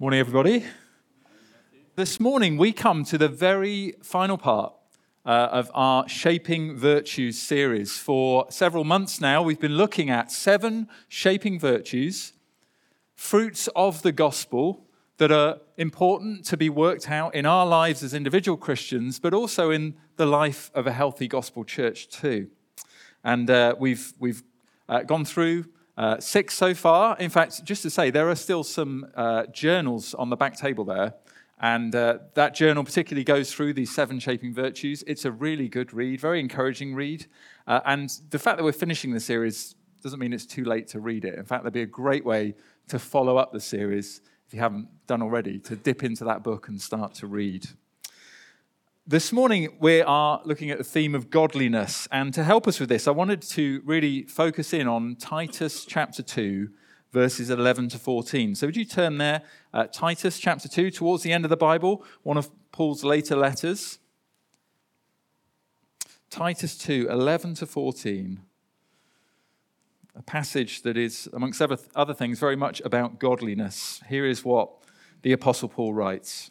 Morning, everybody. This morning, we come to the very final part uh, of our Shaping Virtues series. For several months now, we've been looking at seven shaping virtues, fruits of the gospel that are important to be worked out in our lives as individual Christians, but also in the life of a healthy gospel church, too. And uh, we've, we've uh, gone through uh, six so far. In fact, just to say, there are still some uh, journals on the back table there. And uh, that journal particularly goes through these seven shaping virtues. It's a really good read, very encouraging read. Uh, and the fact that we're finishing the series doesn't mean it's too late to read it. In fact, that'd be a great way to follow up the series, if you haven't done already, to dip into that book and start to read. This morning, we are looking at the theme of godliness. And to help us with this, I wanted to really focus in on Titus chapter 2, verses 11 to 14. So, would you turn there? Uh, Titus chapter 2, towards the end of the Bible, one of Paul's later letters. Titus 2, 11 to 14. A passage that is, amongst other things, very much about godliness. Here is what the Apostle Paul writes.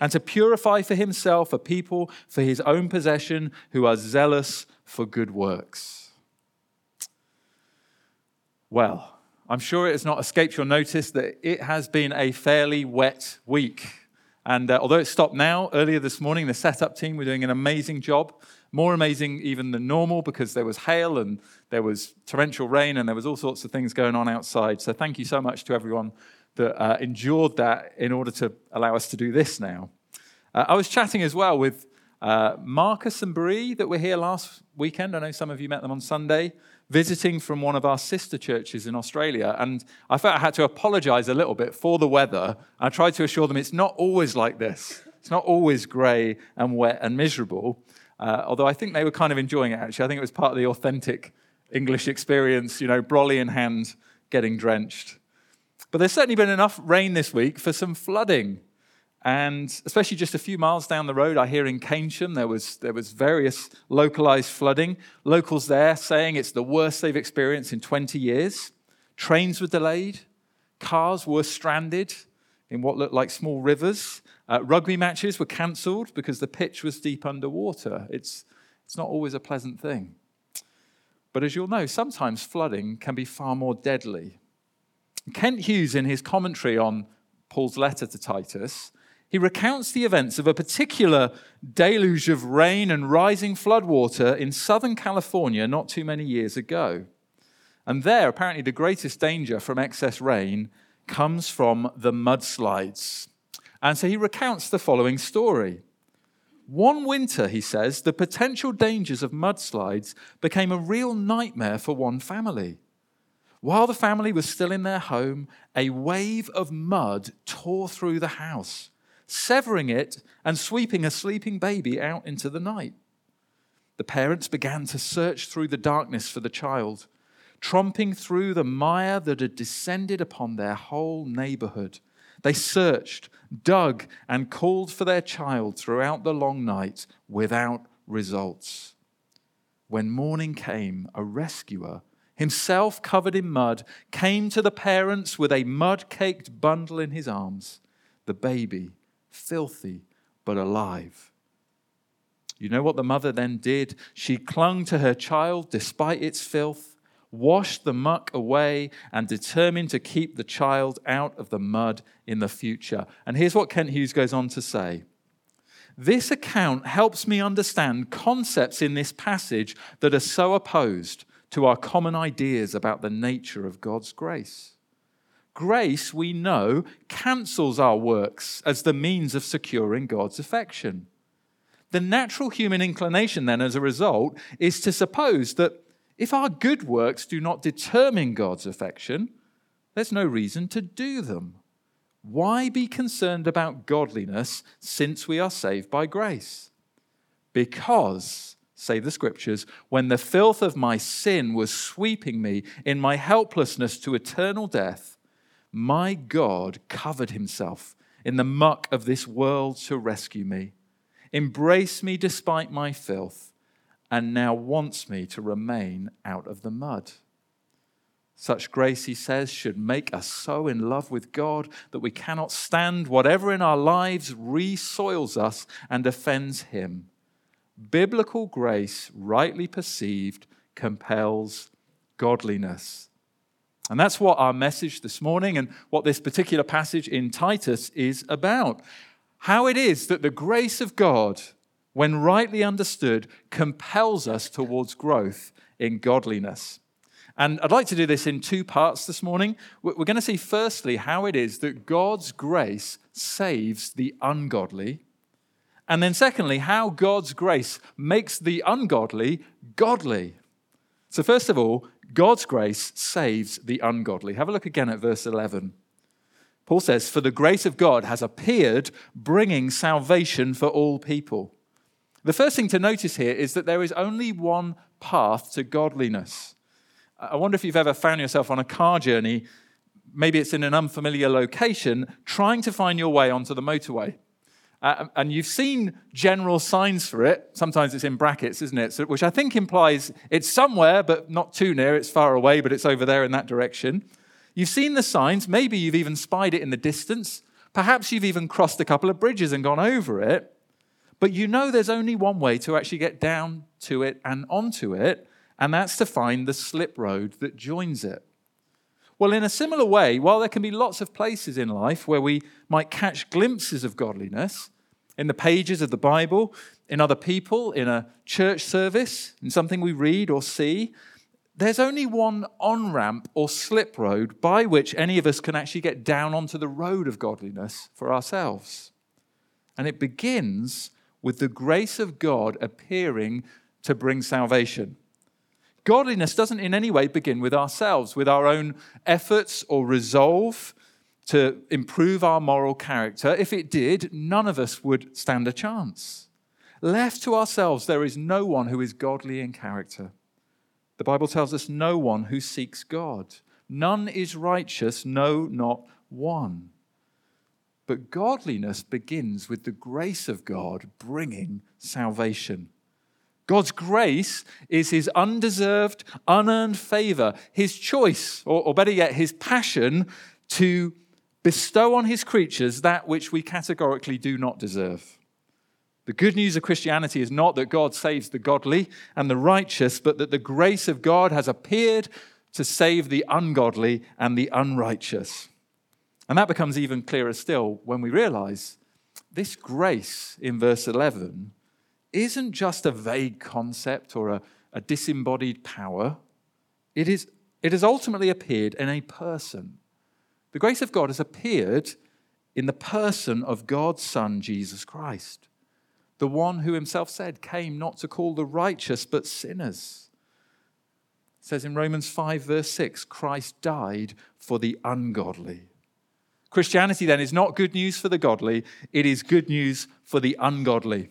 and to purify for himself a people for his own possession who are zealous for good works. Well, I'm sure it has not escaped your notice that it has been a fairly wet week. And uh, although it stopped now, earlier this morning, the setup team were doing an amazing job. More amazing even than normal because there was hail and there was torrential rain and there was all sorts of things going on outside. So thank you so much to everyone that uh, endured that in order to allow us to do this now. Uh, I was chatting as well with uh, Marcus and Bree that were here last weekend. I know some of you met them on Sunday, visiting from one of our sister churches in Australia. And I felt I had to apologize a little bit for the weather. I tried to assure them it's not always like this, it's not always grey and wet and miserable. Uh, although I think they were kind of enjoying it, actually. I think it was part of the authentic English experience, you know, brolly in hand, getting drenched. But there's certainly been enough rain this week for some flooding. And especially just a few miles down the road, I hear in Keynsham there was, there was various localized flooding. Locals there saying it's the worst they've experienced in 20 years. Trains were delayed. Cars were stranded in what looked like small rivers. Uh, rugby matches were cancelled because the pitch was deep underwater. It's, it's not always a pleasant thing. But as you'll know, sometimes flooding can be far more deadly. Kent Hughes, in his commentary on Paul's letter to Titus, he recounts the events of a particular deluge of rain and rising floodwater in Southern California not too many years ago. And there, apparently, the greatest danger from excess rain comes from the mudslides. And so he recounts the following story. One winter, he says, the potential dangers of mudslides became a real nightmare for one family. While the family was still in their home, a wave of mud tore through the house, severing it and sweeping a sleeping baby out into the night. The parents began to search through the darkness for the child, tromping through the mire that had descended upon their whole neighborhood. They searched, dug, and called for their child throughout the long night without results. When morning came, a rescuer himself covered in mud, came to the parents with a mud caked bundle in his arms, the baby, filthy but alive. You know what the mother then did? She clung to her child despite its filth, washed the muck away, and determined to keep the child out of the mud in the future. And here's what Kent Hughes goes on to say. This account helps me understand concepts in this passage that are so opposed to our common ideas about the nature of God's grace. Grace, we know, cancels our works as the means of securing God's affection. The natural human inclination, then, as a result, is to suppose that if our good works do not determine God's affection, there's no reason to do them. Why be concerned about godliness since we are saved by grace? Because, say the scriptures, when the filth of my sin was sweeping me in my helplessness to eternal death, my God covered himself in the muck of this world to rescue me, embrace me despite my filth, and now wants me to remain out of the mud. Such grace, he says, should make us so in love with God that we cannot stand whatever in our lives resoils us and offends him. Biblical grace, rightly perceived, compels godliness. And that's what our message this morning and what this particular passage in Titus is about. How it is that the grace of God, when rightly understood, compels us towards growth in godliness. And I'd like to do this in two parts this morning. We're going to see, firstly, how it is that God's grace saves the ungodly. And then, secondly, how God's grace makes the ungodly godly. So, first of all, God's grace saves the ungodly. Have a look again at verse 11. Paul says, For the grace of God has appeared, bringing salvation for all people. The first thing to notice here is that there is only one path to godliness. I wonder if you've ever found yourself on a car journey, maybe it's in an unfamiliar location, trying to find your way onto the motorway. Uh, and you've seen general signs for it. Sometimes it's in brackets, isn't it? So, which I think implies it's somewhere, but not too near. It's far away, but it's over there in that direction. You've seen the signs. Maybe you've even spied it in the distance. Perhaps you've even crossed a couple of bridges and gone over it. But you know there's only one way to actually get down to it and onto it, and that's to find the slip road that joins it. Well, in a similar way, while there can be lots of places in life where we might catch glimpses of godliness, in the pages of the Bible, in other people, in a church service, in something we read or see, there's only one on ramp or slip road by which any of us can actually get down onto the road of godliness for ourselves. And it begins with the grace of God appearing to bring salvation. Godliness doesn't in any way begin with ourselves, with our own efforts or resolve to improve our moral character. If it did, none of us would stand a chance. Left to ourselves, there is no one who is godly in character. The Bible tells us no one who seeks God. None is righteous, no, not one. But godliness begins with the grace of God bringing salvation. God's grace is his undeserved, unearned favor, his choice, or, or, better yet, his passion to bestow on his creatures that which we categorically do not deserve. The good news of Christianity is not that God saves the godly and the righteous, but that the grace of God has appeared to save the ungodly and the unrighteous. And that becomes even clearer still when we realize this grace in verse 11 isn't just a vague concept or a, a disembodied power. It, is, it has ultimately appeared in a person. The grace of God has appeared in the person of God's Son, Jesus Christ, the one who himself said came not to call the righteous, but sinners. It says in Romans 5, verse 6, Christ died for the ungodly. Christianity then is not good news for the godly, it is good news for the ungodly.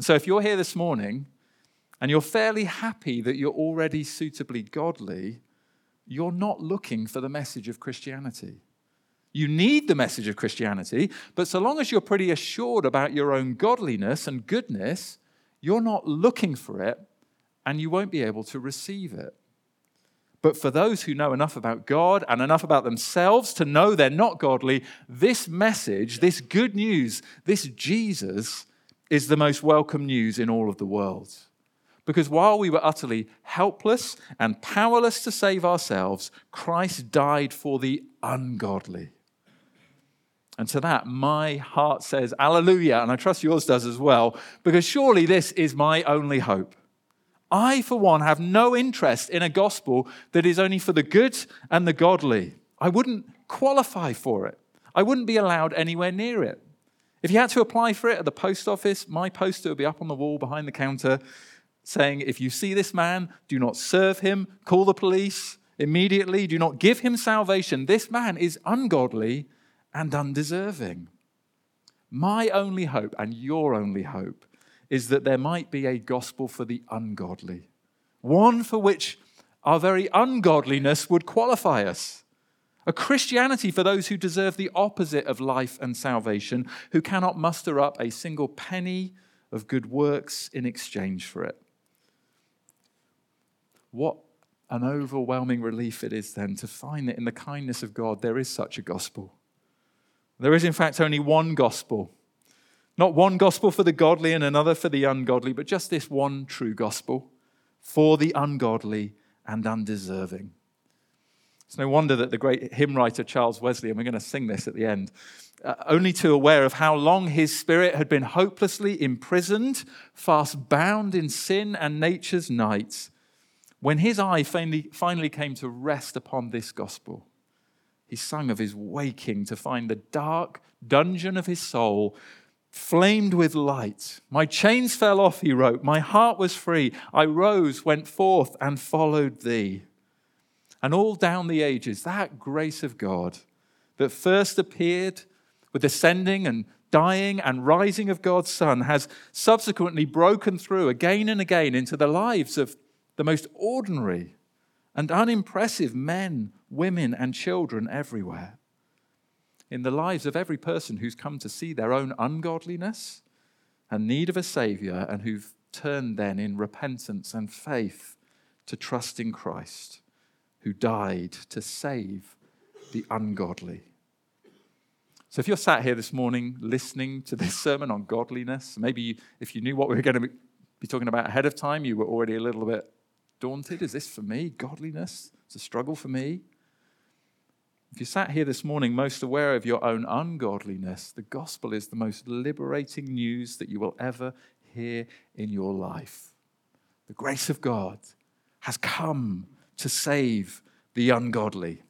And so if you're here this morning and you're fairly happy that you're already suitably godly, you're not looking for the message of Christianity. You need the message of Christianity, but so long as you're pretty assured about your own godliness and goodness, you're not looking for it and you won't be able to receive it. But for those who know enough about God and enough about themselves to know they're not godly, this message, this good news, this Jesus is the most welcome news in all of the world. Because while we were utterly helpless and powerless to save ourselves, Christ died for the ungodly. And to that, my heart says, Alleluia, and I trust yours does as well, because surely this is my only hope. I, for one, have no interest in a gospel that is only for the good and the godly. I wouldn't qualify for it, I wouldn't be allowed anywhere near it. If you had to apply for it at the post office, my poster would be up on the wall behind the counter saying, If you see this man, do not serve him, call the police immediately, do not give him salvation. This man is ungodly and undeserving. My only hope and your only hope is that there might be a gospel for the ungodly, one for which our very ungodliness would qualify us. A Christianity for those who deserve the opposite of life and salvation, who cannot muster up a single penny of good works in exchange for it. What an overwhelming relief it is then to find that in the kindness of God there is such a gospel. There is, in fact, only one gospel. Not one gospel for the godly and another for the ungodly, but just this one true gospel for the ungodly and undeserving. It's no wonder that the great hymn writer Charles Wesley, and we're going to sing this at the end, uh, only too aware of how long his spirit had been hopelessly imprisoned, fast bound in sin and nature's night, when his eye finally, finally came to rest upon this gospel, he sung of his waking to find the dark dungeon of his soul flamed with light. My chains fell off, he wrote. My heart was free. I rose, went forth, and followed thee. And all down the ages, that grace of God that first appeared with the sending and dying and rising of God's Son has subsequently broken through again and again into the lives of the most ordinary and unimpressive men, women, and children everywhere. In the lives of every person who's come to see their own ungodliness and need of a Savior and who've turned then in repentance and faith to trust in Christ, who died to save the ungodly. So, if you're sat here this morning listening to this sermon on godliness, maybe if you knew what we were going to be talking about ahead of time, you were already a little bit daunted. Is this for me? Godliness? It's a struggle for me. If you sat here this morning most aware of your own ungodliness, the gospel is the most liberating news that you will ever hear in your life. The grace of God has come to save the ungodly.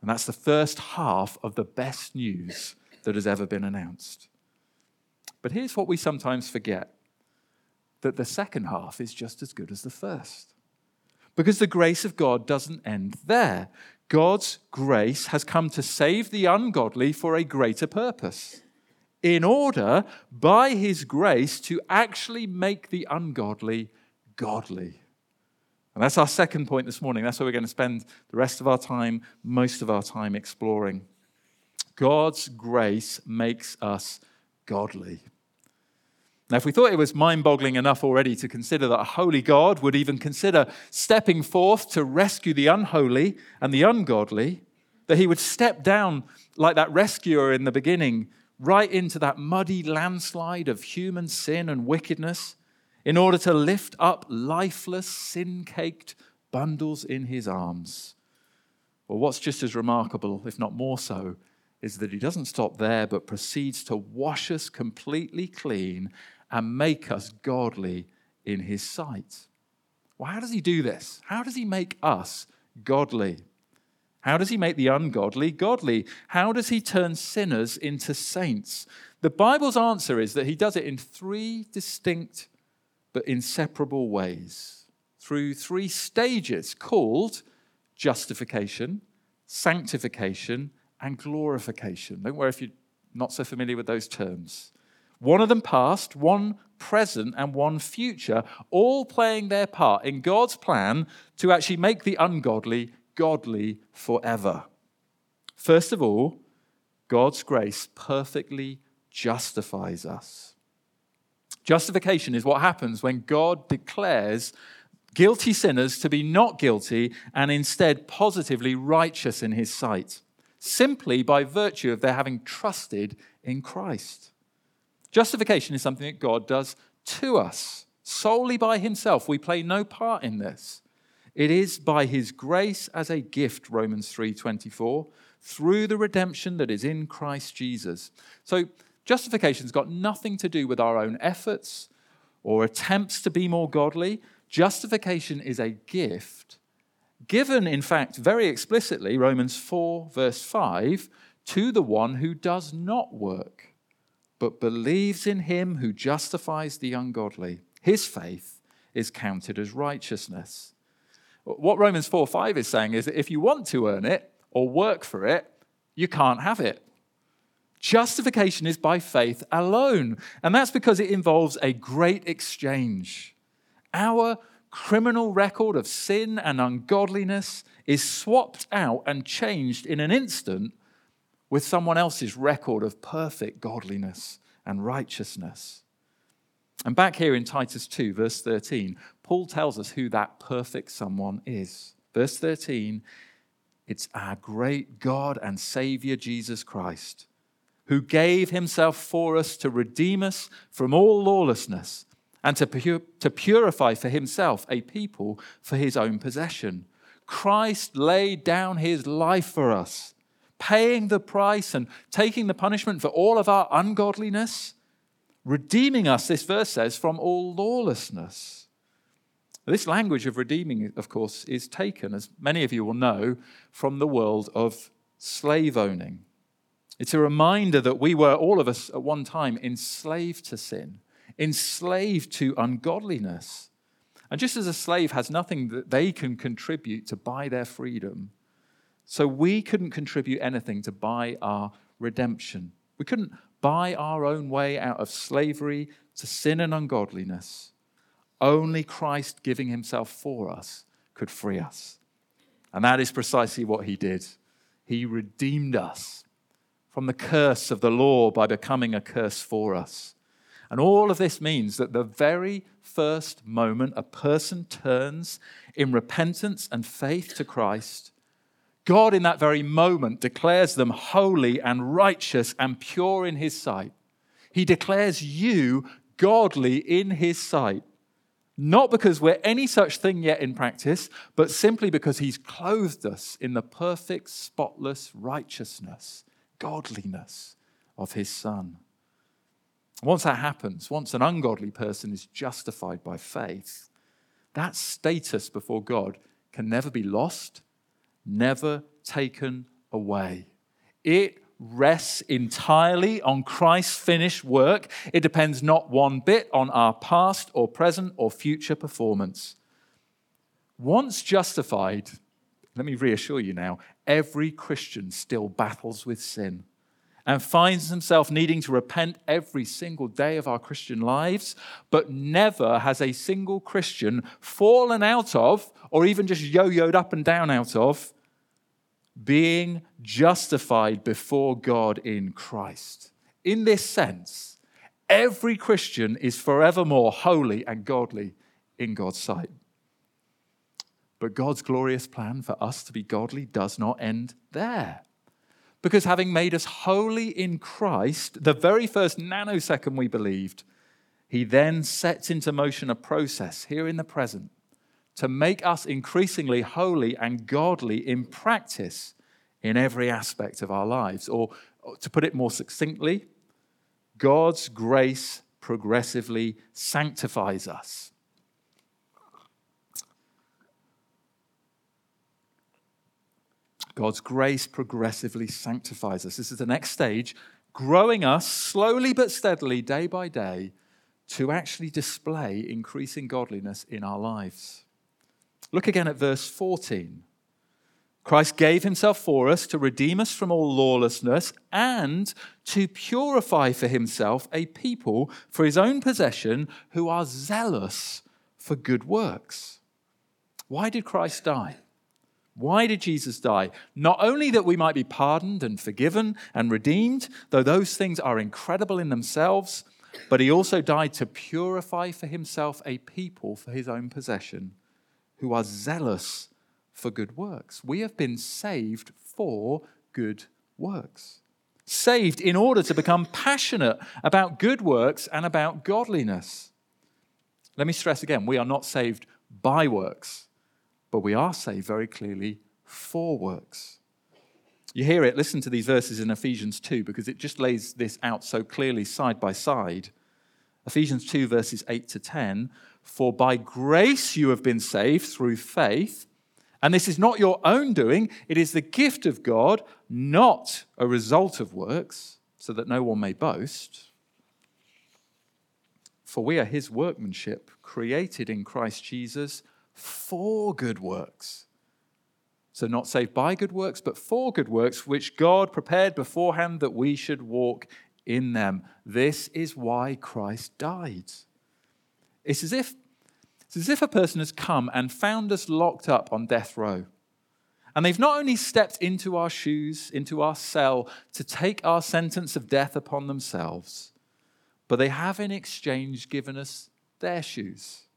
And that's the first half of the best news that has ever been announced. But here's what we sometimes forget that the second half is just as good as the first. Because the grace of God doesn't end there. God's grace has come to save the ungodly for a greater purpose, in order, by his grace, to actually make the ungodly godly. And that's our second point this morning. That's what we're going to spend the rest of our time, most of our time exploring. God's grace makes us godly. Now, if we thought it was mind boggling enough already to consider that a holy God would even consider stepping forth to rescue the unholy and the ungodly, that he would step down like that rescuer in the beginning, right into that muddy landslide of human sin and wickedness, in order to lift up lifeless, sin caked bundles in his arms. Well, what's just as remarkable, if not more so, is that he doesn't stop there, but proceeds to wash us completely clean and make us godly in his sight. Well, how does he do this? How does he make us godly? How does he make the ungodly godly? How does he turn sinners into saints? The Bible's answer is that he does it in three distinct but inseparable ways, through three stages called justification, sanctification, and glorification. Don't worry if you're not so familiar with those terms. One of them past, one present, and one future, all playing their part in God's plan to actually make the ungodly godly forever. First of all, God's grace perfectly justifies us. Justification is what happens when God declares guilty sinners to be not guilty and instead positively righteous in his sight, simply by virtue of their having trusted in Christ. Justification is something that God does to us solely by himself. We play no part in this. It is by his grace as a gift, Romans 3:24, through the redemption that is in Christ Jesus. So justification's got nothing to do with our own efforts or attempts to be more godly. Justification is a gift given in fact very explicitly Romans 4 verse 5 to the one who does not work but believes in him who justifies the ungodly. His faith is counted as righteousness. What Romans 4 5 is saying is that if you want to earn it or work for it, you can't have it. Justification is by faith alone. And that's because it involves a great exchange. Our criminal record of sin and ungodliness is swapped out and changed in an instant with someone else's record of perfect godliness and righteousness. And back here in Titus 2, verse 13, Paul tells us who that perfect someone is. Verse 13, it's our great God and Savior Jesus Christ, who gave himself for us to redeem us from all lawlessness and to, pur- to purify for himself a people for his own possession. Christ laid down his life for us, paying the price and taking the punishment for all of our ungodliness, redeeming us, this verse says, from all lawlessness. This language of redeeming, of course, is taken, as many of you will know, from the world of slave owning. It's a reminder that we were, all of us at one time, enslaved to sin enslaved to ungodliness. And just as a slave has nothing that they can contribute to buy their freedom, so we couldn't contribute anything to buy our redemption. We couldn't buy our own way out of slavery to sin and ungodliness. Only Christ giving himself for us could free us. And that is precisely what he did. He redeemed us from the curse of the law by becoming a curse for us. And all of this means that the very first moment a person turns in repentance and faith to Christ, God in that very moment declares them holy and righteous and pure in His sight. He declares you godly in His sight. Not because we're any such thing yet in practice, but simply because He's clothed us in the perfect, spotless righteousness, godliness of His Son. Once that happens, once an ungodly person is justified by faith, that status before God can never be lost, never taken away. It rests entirely on Christ's finished work. It depends not one bit on our past or present or future performance. Once justified, let me reassure you now, every Christian still battles with sin and finds himself needing to repent every single day of our Christian lives, but never has a single Christian fallen out of, or even just yo yoed up and down out of, being justified before God in Christ. In this sense, every Christian is forevermore holy and godly in God's sight. But God's glorious plan for us to be godly does not end there. Because having made us holy in Christ, the very first nanosecond we believed, he then sets into motion a process here in the present to make us increasingly holy and godly in practice in every aspect of our lives. Or to put it more succinctly, God's grace progressively sanctifies us. God's grace progressively sanctifies us. This is the next stage, growing us slowly but steadily, day by day, to actually display increasing godliness in our lives. Look again at verse 14. Christ gave himself for us to redeem us from all lawlessness and to purify for himself a people for his own possession who are zealous for good works. Why did Christ die? Why did Jesus die? Not only that we might be pardoned and forgiven and redeemed, though those things are incredible in themselves, but he also died to purify for himself a people for his own possession who are zealous for good works. We have been saved for good works. Saved in order to become passionate about good works and about godliness. Let me stress again we are not saved by works but we are saved very clearly for works. You hear it, listen to these verses in Ephesians 2 because it just lays this out so clearly side by side. Ephesians 2, verses 8 to 10 For by grace you have been saved through faith, and this is not your own doing, it is the gift of God, not a result of works, so that no one may boast. For we are his workmanship, created in Christ Jesus for good works, So, not saved by good works, but for good works, which God prepared beforehand that we should walk in them. This is why Christ died. It's as if, it's as if a person has come and found us locked up on death row. And they've not only stepped into our shoes, into our cell, to take our sentence of death upon themselves, but they have in exchange given us their shoes.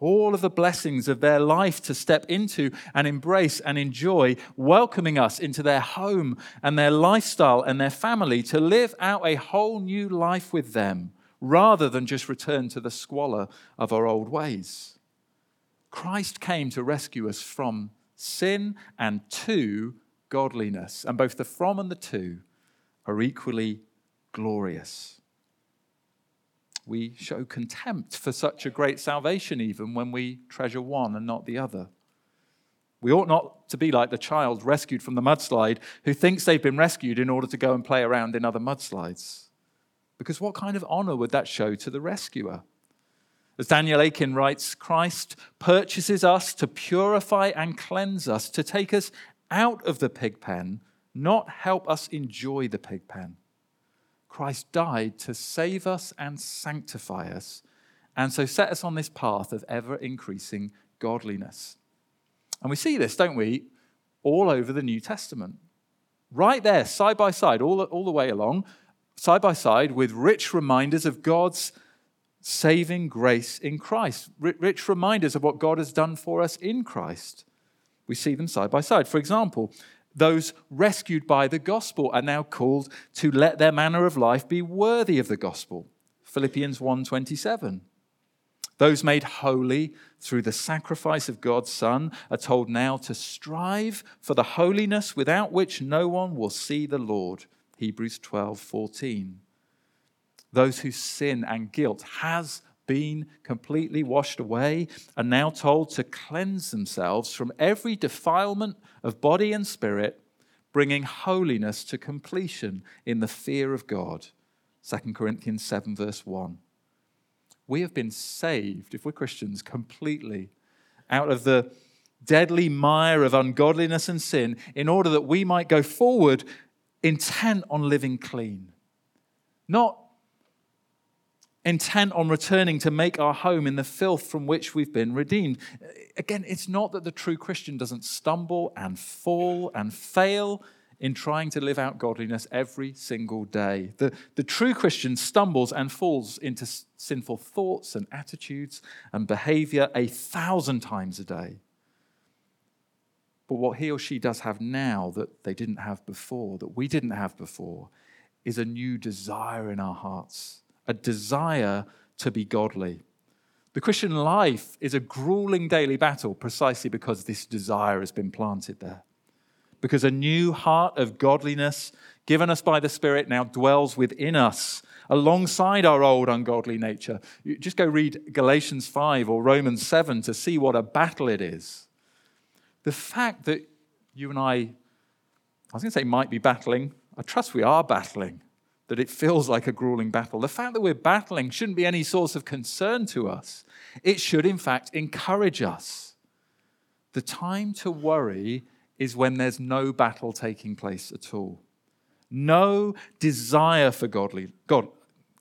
All of the blessings of their life to step into and embrace and enjoy, welcoming us into their home and their lifestyle and their family to live out a whole new life with them rather than just return to the squalor of our old ways. Christ came to rescue us from sin and to godliness, and both the from and the to are equally glorious. We show contempt for such a great salvation, even when we treasure one and not the other. We ought not to be like the child rescued from the mudslide who thinks they've been rescued in order to go and play around in other mudslides. Because what kind of honor would that show to the rescuer? As Daniel Akin writes, Christ purchases us to purify and cleanse us, to take us out of the pig pen, not help us enjoy the pig pen. Christ died to save us and sanctify us, and so set us on this path of ever increasing godliness. And we see this, don't we, all over the New Testament. Right there, side by side, all, all the way along, side by side with rich reminders of God's saving grace in Christ, rich reminders of what God has done for us in Christ. We see them side by side. For example, those rescued by the gospel are now called to let their manner of life be worthy of the gospel. Philippians 1:27. Those made holy through the sacrifice of God's Son are told now to strive for the holiness without which no one will see the Lord. Hebrews 12 14. Those whose sin and guilt has been completely washed away are now told to cleanse themselves from every defilement of body and spirit, bringing holiness to completion in the fear of God. 2 Corinthians 7, verse 1. We have been saved, if we're Christians, completely out of the deadly mire of ungodliness and sin in order that we might go forward intent on living clean, not intent on returning to make our home in the filth from which we've been redeemed. Again, it's not that the true Christian doesn't stumble and fall and fail in trying to live out godliness every single day. The, the true Christian stumbles and falls into sinful thoughts and attitudes and behavior a thousand times a day. But what he or she does have now that they didn't have before, that we didn't have before, is a new desire in our hearts, a desire to be godly. The Christian life is a grueling daily battle precisely because this desire has been planted there. Because a new heart of godliness given us by the Spirit now dwells within us alongside our old ungodly nature. You just go read Galatians 5 or Romans 7 to see what a battle it is the fact that you and I, I was going to say might be battling, I trust we are battling, that it feels like a grueling battle. The fact that we're battling shouldn't be any source of concern to us. It should, in fact, encourage us. The time to worry is when there's no battle taking place at all. No desire for godly, God,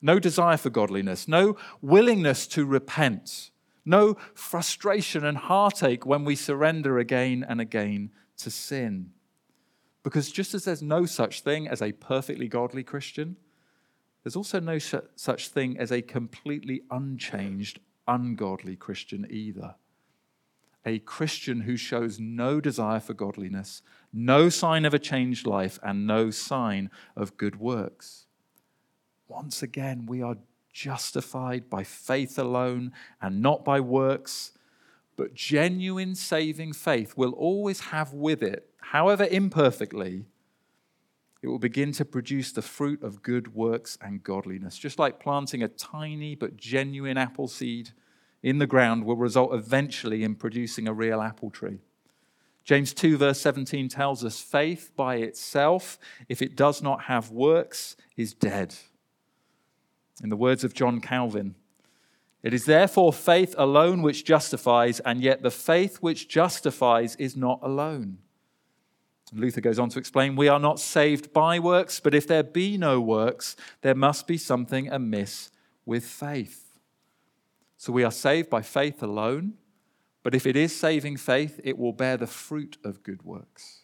no desire for godliness, no willingness to repent no frustration and heartache when we surrender again and again to sin. Because just as there's no such thing as a perfectly godly Christian, there's also no such thing as a completely unchanged, ungodly Christian either. A Christian who shows no desire for godliness, no sign of a changed life, and no sign of good works. Once again, we are justified by faith alone and not by works. But genuine saving faith will always have with it, however imperfectly, it will begin to produce the fruit of good works and godliness. Just like planting a tiny but genuine apple seed in the ground will result eventually in producing a real apple tree. James 2, verse 17 tells us faith by itself, if it does not have works, is dead. In the words of John Calvin, It is therefore faith alone which justifies, and yet the faith which justifies is not alone. Luther goes on to explain we are not saved by works, but if there be no works, there must be something amiss with faith. So we are saved by faith alone, but if it is saving faith, it will bear the fruit of good works.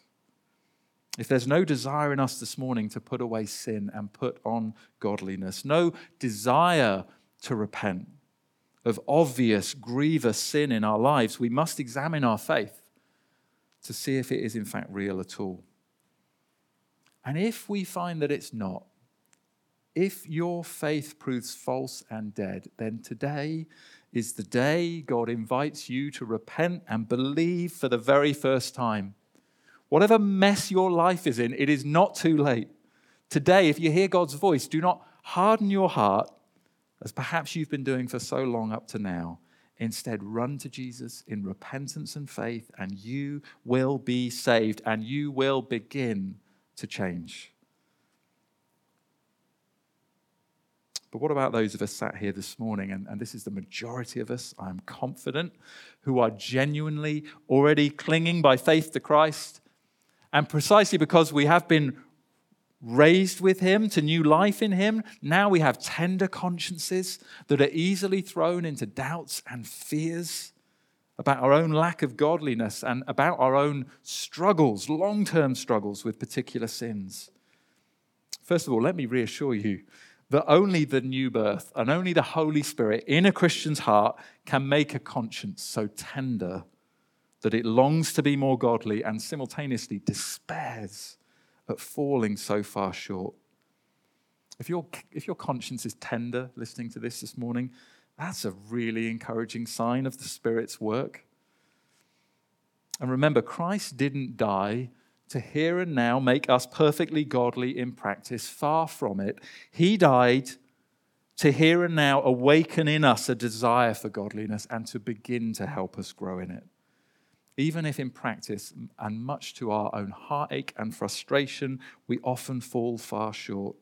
If there's no desire in us this morning to put away sin and put on godliness, no desire to repent of obvious, grievous sin in our lives, we must examine our faith to see if it is in fact real at all. And if we find that it's not, if your faith proves false and dead, then today is the day God invites you to repent and believe for the very first time. Whatever mess your life is in, it is not too late. Today, if you hear God's voice, do not harden your heart as perhaps you've been doing for so long up to now. Instead, run to Jesus in repentance and faith, and you will be saved and you will begin to change. But what about those of us sat here this morning? And, and this is the majority of us, I'm confident, who are genuinely already clinging by faith to Christ. And precisely because we have been raised with him to new life in him, now we have tender consciences that are easily thrown into doubts and fears about our own lack of godliness and about our own struggles, long term struggles with particular sins. First of all, let me reassure you that only the new birth and only the Holy Spirit in a Christian's heart can make a conscience so tender that it longs to be more godly and simultaneously despairs at falling so far short. If your, if your conscience is tender listening to this this morning, that's a really encouraging sign of the Spirit's work. And remember, Christ didn't die to here and now make us perfectly godly in practice. Far from it. He died to here and now awaken in us a desire for godliness and to begin to help us grow in it even if in practice, and much to our own heartache and frustration, we often fall far short.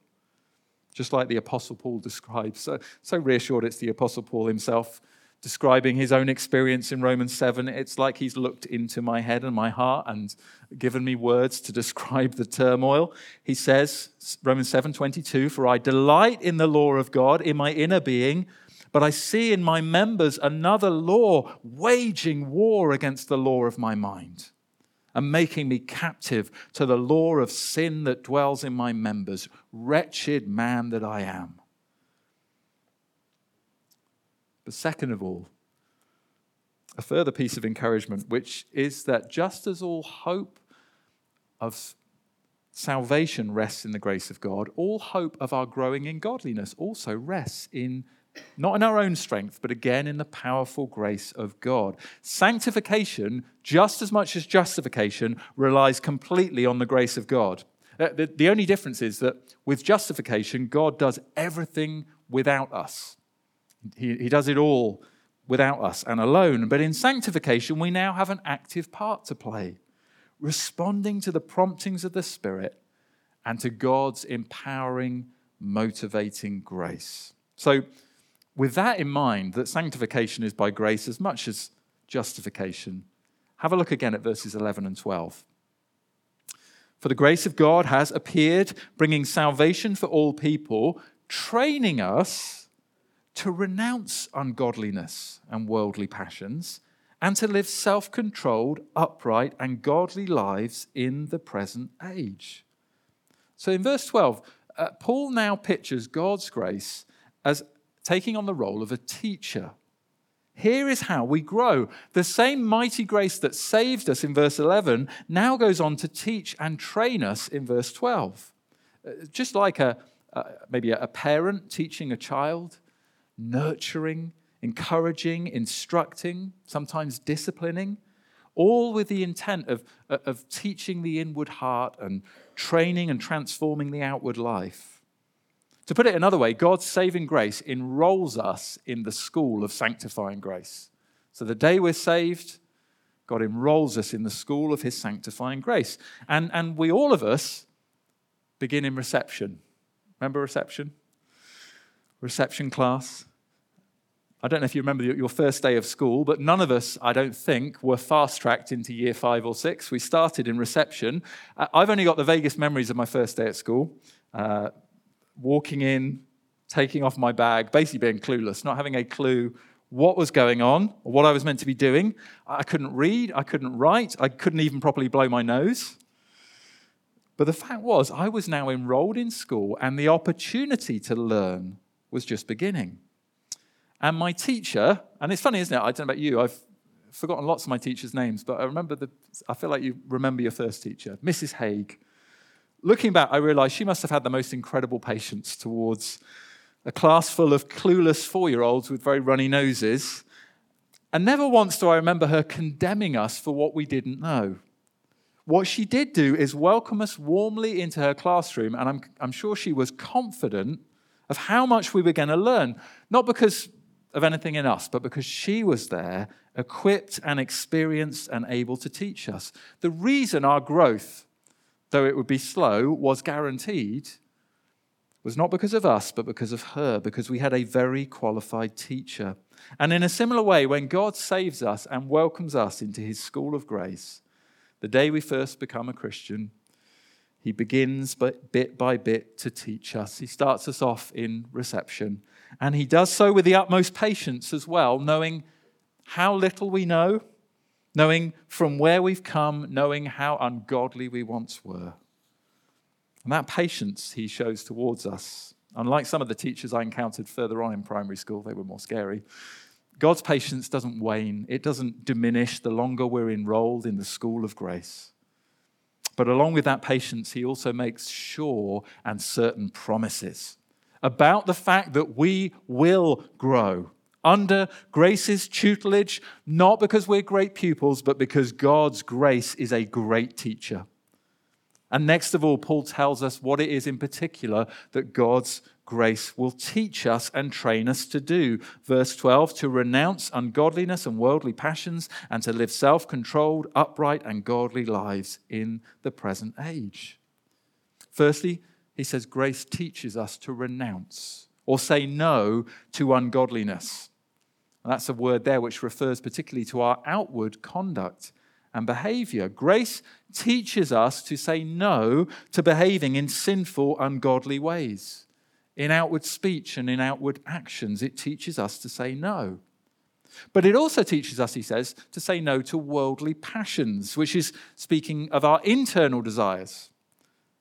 Just like the Apostle Paul describes. So, so reassured it's the Apostle Paul himself describing his own experience in Romans 7. It's like he's looked into my head and my heart and given me words to describe the turmoil. He says, Romans 7 22, For I delight in the law of God in my inner being but I see in my members another law waging war against the law of my mind and making me captive to the law of sin that dwells in my members. Wretched man that I am. But second of all, a further piece of encouragement, which is that just as all hope of salvation rests in the grace of God, all hope of our growing in godliness also rests in not in our own strength, but again in the powerful grace of God. Sanctification, just as much as justification, relies completely on the grace of God. Uh, the, only difference is that with justification, God does everything without us. He, he does it all without us and alone. But in sanctification, we now have an active part to play, responding to the promptings of the Spirit and to God's empowering, motivating grace. So, with that in mind, that sanctification is by grace as much as justification, have a look again at verses 11 and 12. For the grace of God has appeared, bringing salvation for all people, training us to renounce ungodliness and worldly passions, and to live self controlled, upright, and godly lives in the present age. So in verse 12, uh, Paul now pictures God's grace as taking on the role of a teacher. Here is how we grow. The same mighty grace that saved us in verse 11 now goes on to teach and train us in verse 12. Uh, just like a, maybe a parent teaching a child, nurturing, encouraging, instructing, sometimes disciplining, all with the intent of, of teaching the inward heart and training and transforming the outward life. To put it another way, God's saving grace enrolls us in the school of sanctifying grace. So the day we're saved, God enrolls us in the school of his sanctifying grace. And, and we, all of us, begin in reception. Remember reception? Reception class? I don't know if you remember your first day of school, but none of us, I don't think, were fast tracked into year five or six. We started in reception. I've only got the vaguest memories of my first day at school. Uh, walking in, taking off my bag, basically being clueless, not having a clue what was going on or what I was meant to be doing. I couldn't read, I couldn't write, I couldn't even properly blow my nose. But the fact was, I was now enrolled in school and the opportunity to learn was just beginning. And my teacher, and it's funny, isn't it? I don't know about you, I've forgotten lots of my teachers' names, but I remember the, I feel like you remember your first teacher, Mrs. Haig. Looking back, I realized she must have had the most incredible patience towards a class full of clueless four year olds with very runny noses. And never once do I remember her condemning us for what we didn't know. What she did do is welcome us warmly into her classroom, and I'm, I'm sure she was confident of how much we were going to learn, not because of anything in us, but because she was there, equipped and experienced and able to teach us. The reason our growth, though it would be slow, was guaranteed was not because of us, but because of her, because we had a very qualified teacher. And in a similar way, when God saves us and welcomes us into his school of grace, the day we first become a Christian, he begins but bit by bit to teach us. He starts us off in reception, and he does so with the utmost patience as well, knowing how little we know, knowing from where we've come, knowing how ungodly we once were. And that patience he shows towards us, unlike some of the teachers I encountered further on in primary school, they were more scary. God's patience doesn't wane, it doesn't diminish the longer we're enrolled in the school of grace. But along with that patience, he also makes sure and certain promises about the fact that we will grow under grace's tutelage, not because we're great pupils, but because God's grace is a great teacher. And next of all, Paul tells us what it is in particular that God's grace will teach us and train us to do. Verse 12 to renounce ungodliness and worldly passions and to live self controlled, upright, and godly lives in the present age. Firstly, he says grace teaches us to renounce or say no to ungodliness. And that's a word there which refers particularly to our outward conduct and behavior. Grace teaches us to say no to behaving in sinful, ungodly ways. In outward speech and in outward actions, it teaches us to say no. But it also teaches us, he says, to say no to worldly passions, which is speaking of our internal desires,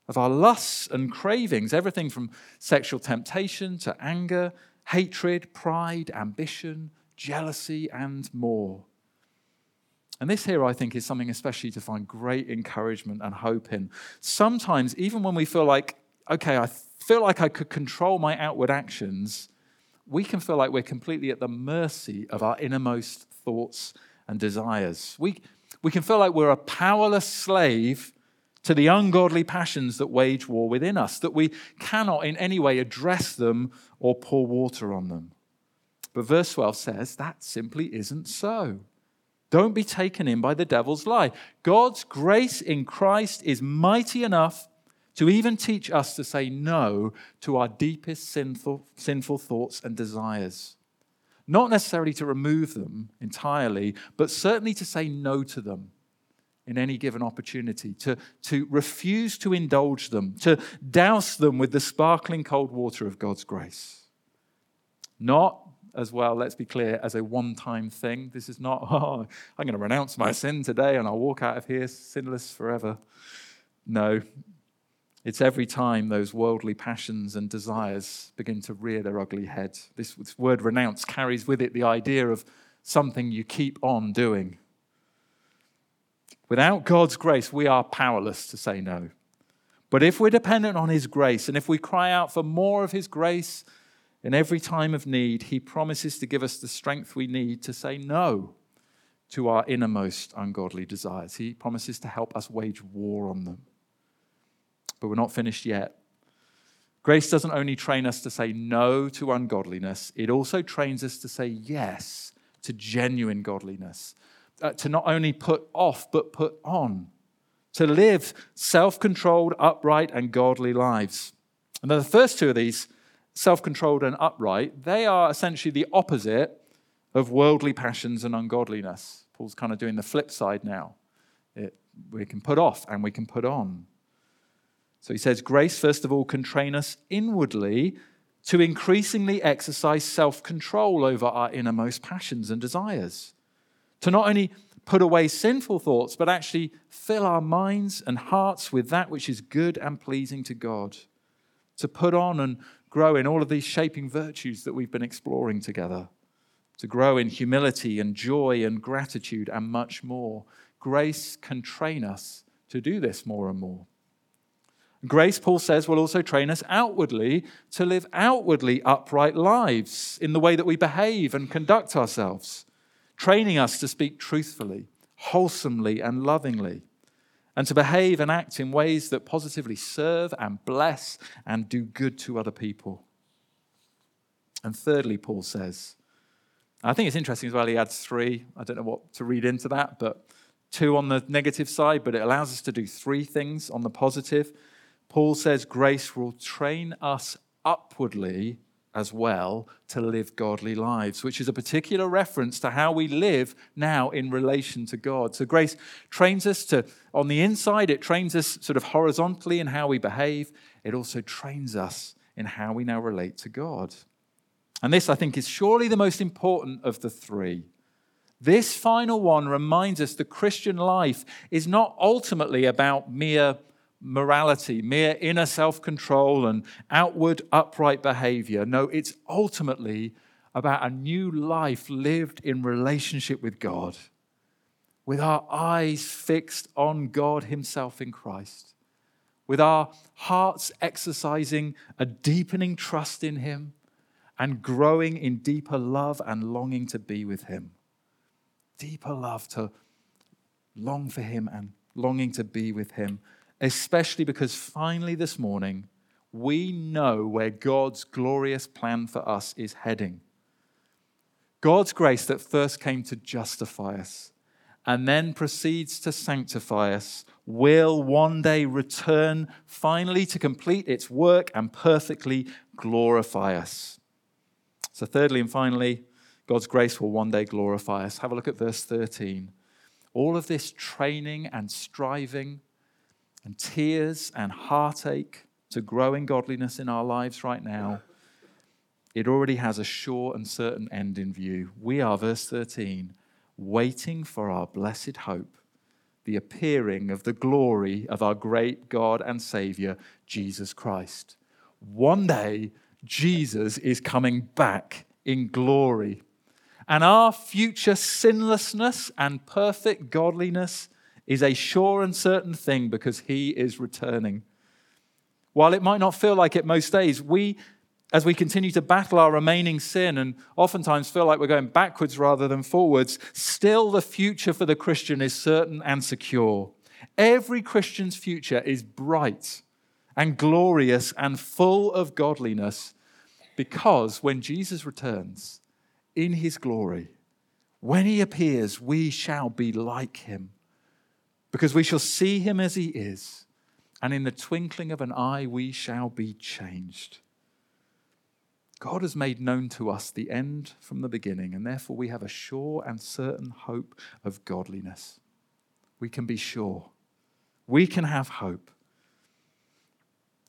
of our lusts and cravings, everything from sexual temptation to anger, hatred, pride, ambition, jealousy, and more. And this here, I think, is something especially to find great encouragement and hope in. Sometimes, even when we feel like, okay, I feel like I could control my outward actions, we can feel like we're completely at the mercy of our innermost thoughts and desires. We, we can feel like we're a powerless slave to the ungodly passions that wage war within us, that we cannot in any way address them or pour water on them. But verse 12 says that simply isn't so. Don't be taken in by the devil's lie. God's grace in Christ is mighty enough to even teach us to say no to our deepest sinful, sinful thoughts and desires. Not necessarily to remove them entirely, but certainly to say no to them in any given opportunity, to, to refuse to indulge them, to douse them with the sparkling cold water of God's grace. Not as well, let's be clear, as a one time thing. This is not, oh, I'm going to renounce my sin today and I'll walk out of here sinless forever. No, it's every time those worldly passions and desires begin to rear their ugly head. This, this word renounce carries with it the idea of something you keep on doing. Without God's grace, we are powerless to say no. But if we're dependent on His grace and if we cry out for more of His grace, in every time of need, He promises to give us the strength we need to say no to our innermost ungodly desires. He promises to help us wage war on them. But we're not finished yet. Grace doesn't only train us to say no to ungodliness, it also trains us to say yes to genuine godliness, uh, to not only put off, but put on, to live self controlled, upright, and godly lives. And the first two of these self controlled and upright, they are essentially the opposite of worldly passions and ungodliness. Paul's kind of doing the flip side now. It, we can put off and we can put on. So he says, Grace, first of all, can train us inwardly to increasingly exercise self control over our innermost passions and desires. To not only put away sinful thoughts, but actually fill our minds and hearts with that which is good and pleasing to God. To put on and grow in all of these shaping virtues that we've been exploring together. To grow in humility and joy and gratitude and much more. Grace can train us to do this more and more. Grace, Paul says, will also train us outwardly to live outwardly upright lives in the way that we behave and conduct ourselves training us to speak truthfully, wholesomely, and lovingly, and to behave and act in ways that positively serve and bless and do good to other people. And thirdly, Paul says, I think it's interesting as well, he adds three. I don't know what to read into that, but two on the negative side, but it allows us to do three things on the positive. Paul says grace will train us upwardly as well to live godly lives, which is a particular reference to how we live now in relation to God. So grace trains us to, on the inside, it trains us sort of horizontally in how we behave. It also trains us in how we now relate to God. And this, I think, is surely the most important of the three. This final one reminds us the Christian life is not ultimately about mere morality, mere inner self control and outward upright behavior. No, it's ultimately about a new life lived in relationship with God, with our eyes fixed on God Himself in Christ, with our hearts exercising a deepening trust in Him and growing in deeper love and longing to be with Him. Deeper love to long for Him and longing to be with Him especially because finally this morning, we know where God's glorious plan for us is heading. God's grace that first came to justify us and then proceeds to sanctify us will one day return finally to complete its work and perfectly glorify us. So, thirdly and finally, God's grace will one day glorify us. Have a look at verse 13. All of this training and striving and tears and heartache to grow in godliness in our lives right now, it already has a sure and certain end in view. We are, verse 13, waiting for our blessed hope, the appearing of the glory of our great God and Savior, Jesus Christ. One day, Jesus is coming back in glory. And our future sinlessness and perfect godliness is a sure and certain thing because he is returning. While it might not feel like it most days, we, as we continue to battle our remaining sin and oftentimes feel like we're going backwards rather than forwards, still the future for the Christian is certain and secure. Every Christian's future is bright and glorious and full of godliness because when Jesus returns in his glory, when he appears, we shall be like him because we shall see him as he is, and in the twinkling of an eye we shall be changed. God has made known to us the end from the beginning, and therefore we have a sure and certain hope of godliness. We can be sure. We can have hope.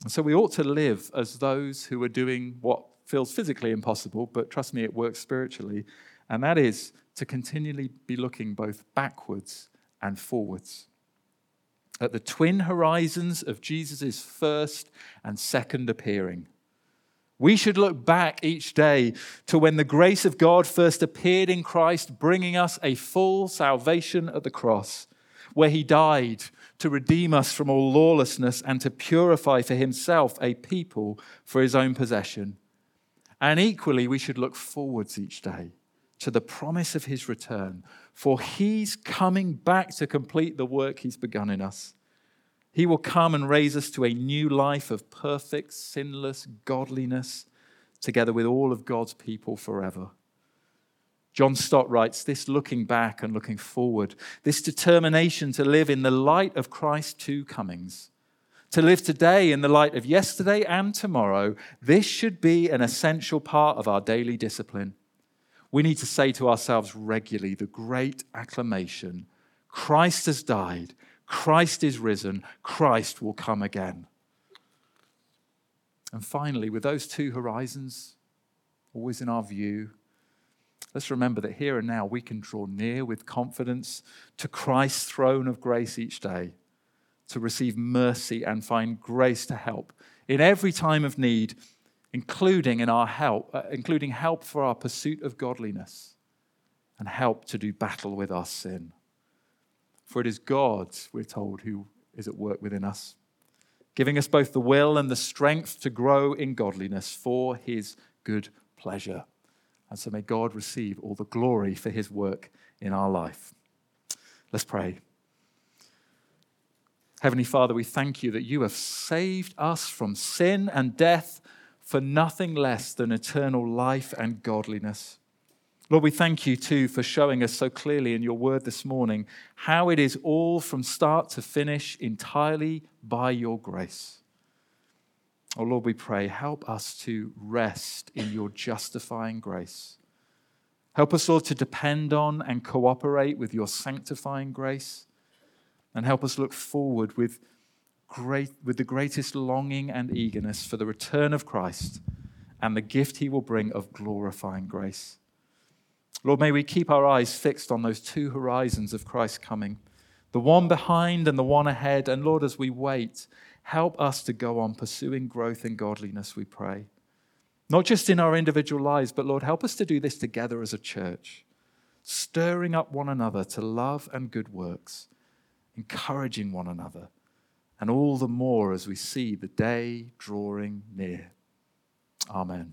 And so we ought to live as those who are doing what feels physically impossible, but trust me, it works spiritually, and that is to continually be looking both backwards and forwards at the twin horizons of Jesus' first and second appearing. We should look back each day to when the grace of God first appeared in Christ, bringing us a full salvation at the cross, where he died to redeem us from all lawlessness and to purify for himself a people for his own possession. And equally, we should look forwards each day to the promise of his return, for he's coming back to complete the work he's begun in us. He will come and raise us to a new life of perfect, sinless godliness, together with all of God's people forever. John Stott writes this looking back and looking forward, this determination to live in the light of Christ's two comings, to live today in the light of yesterday and tomorrow, this should be an essential part of our daily discipline. We need to say to ourselves regularly the great acclamation Christ has died, Christ is risen, Christ will come again. And finally, with those two horizons always in our view, let's remember that here and now we can draw near with confidence to Christ's throne of grace each day to receive mercy and find grace to help in every time of need, including in our help, uh, including help for our pursuit of godliness and help to do battle with our sin. For it is God, we're told, who is at work within us giving us both the will and the strength to grow in godliness for his good pleasure. And so may God receive all the glory for his work in our life. Let's pray. Heavenly Father, we thank you that you have saved us from sin and death for nothing less than eternal life and godliness. Lord, we thank you too for showing us so clearly in your word this morning how it is all from start to finish entirely by your grace. Oh Lord, we pray, help us to rest in your justifying grace. Help us, Lord, to depend on and cooperate with your sanctifying grace. And help us look forward with, great, with the greatest longing and eagerness for the return of Christ and the gift he will bring of glorifying grace. Lord, may we keep our eyes fixed on those two horizons of Christ's coming, the one behind and the one ahead. And Lord, as we wait, help us to go on pursuing growth in godliness, we pray. Not just in our individual lives, but Lord, help us to do this together as a church, stirring up one another to love and good works, encouraging one another, and all the more as we see the day drawing near. Amen.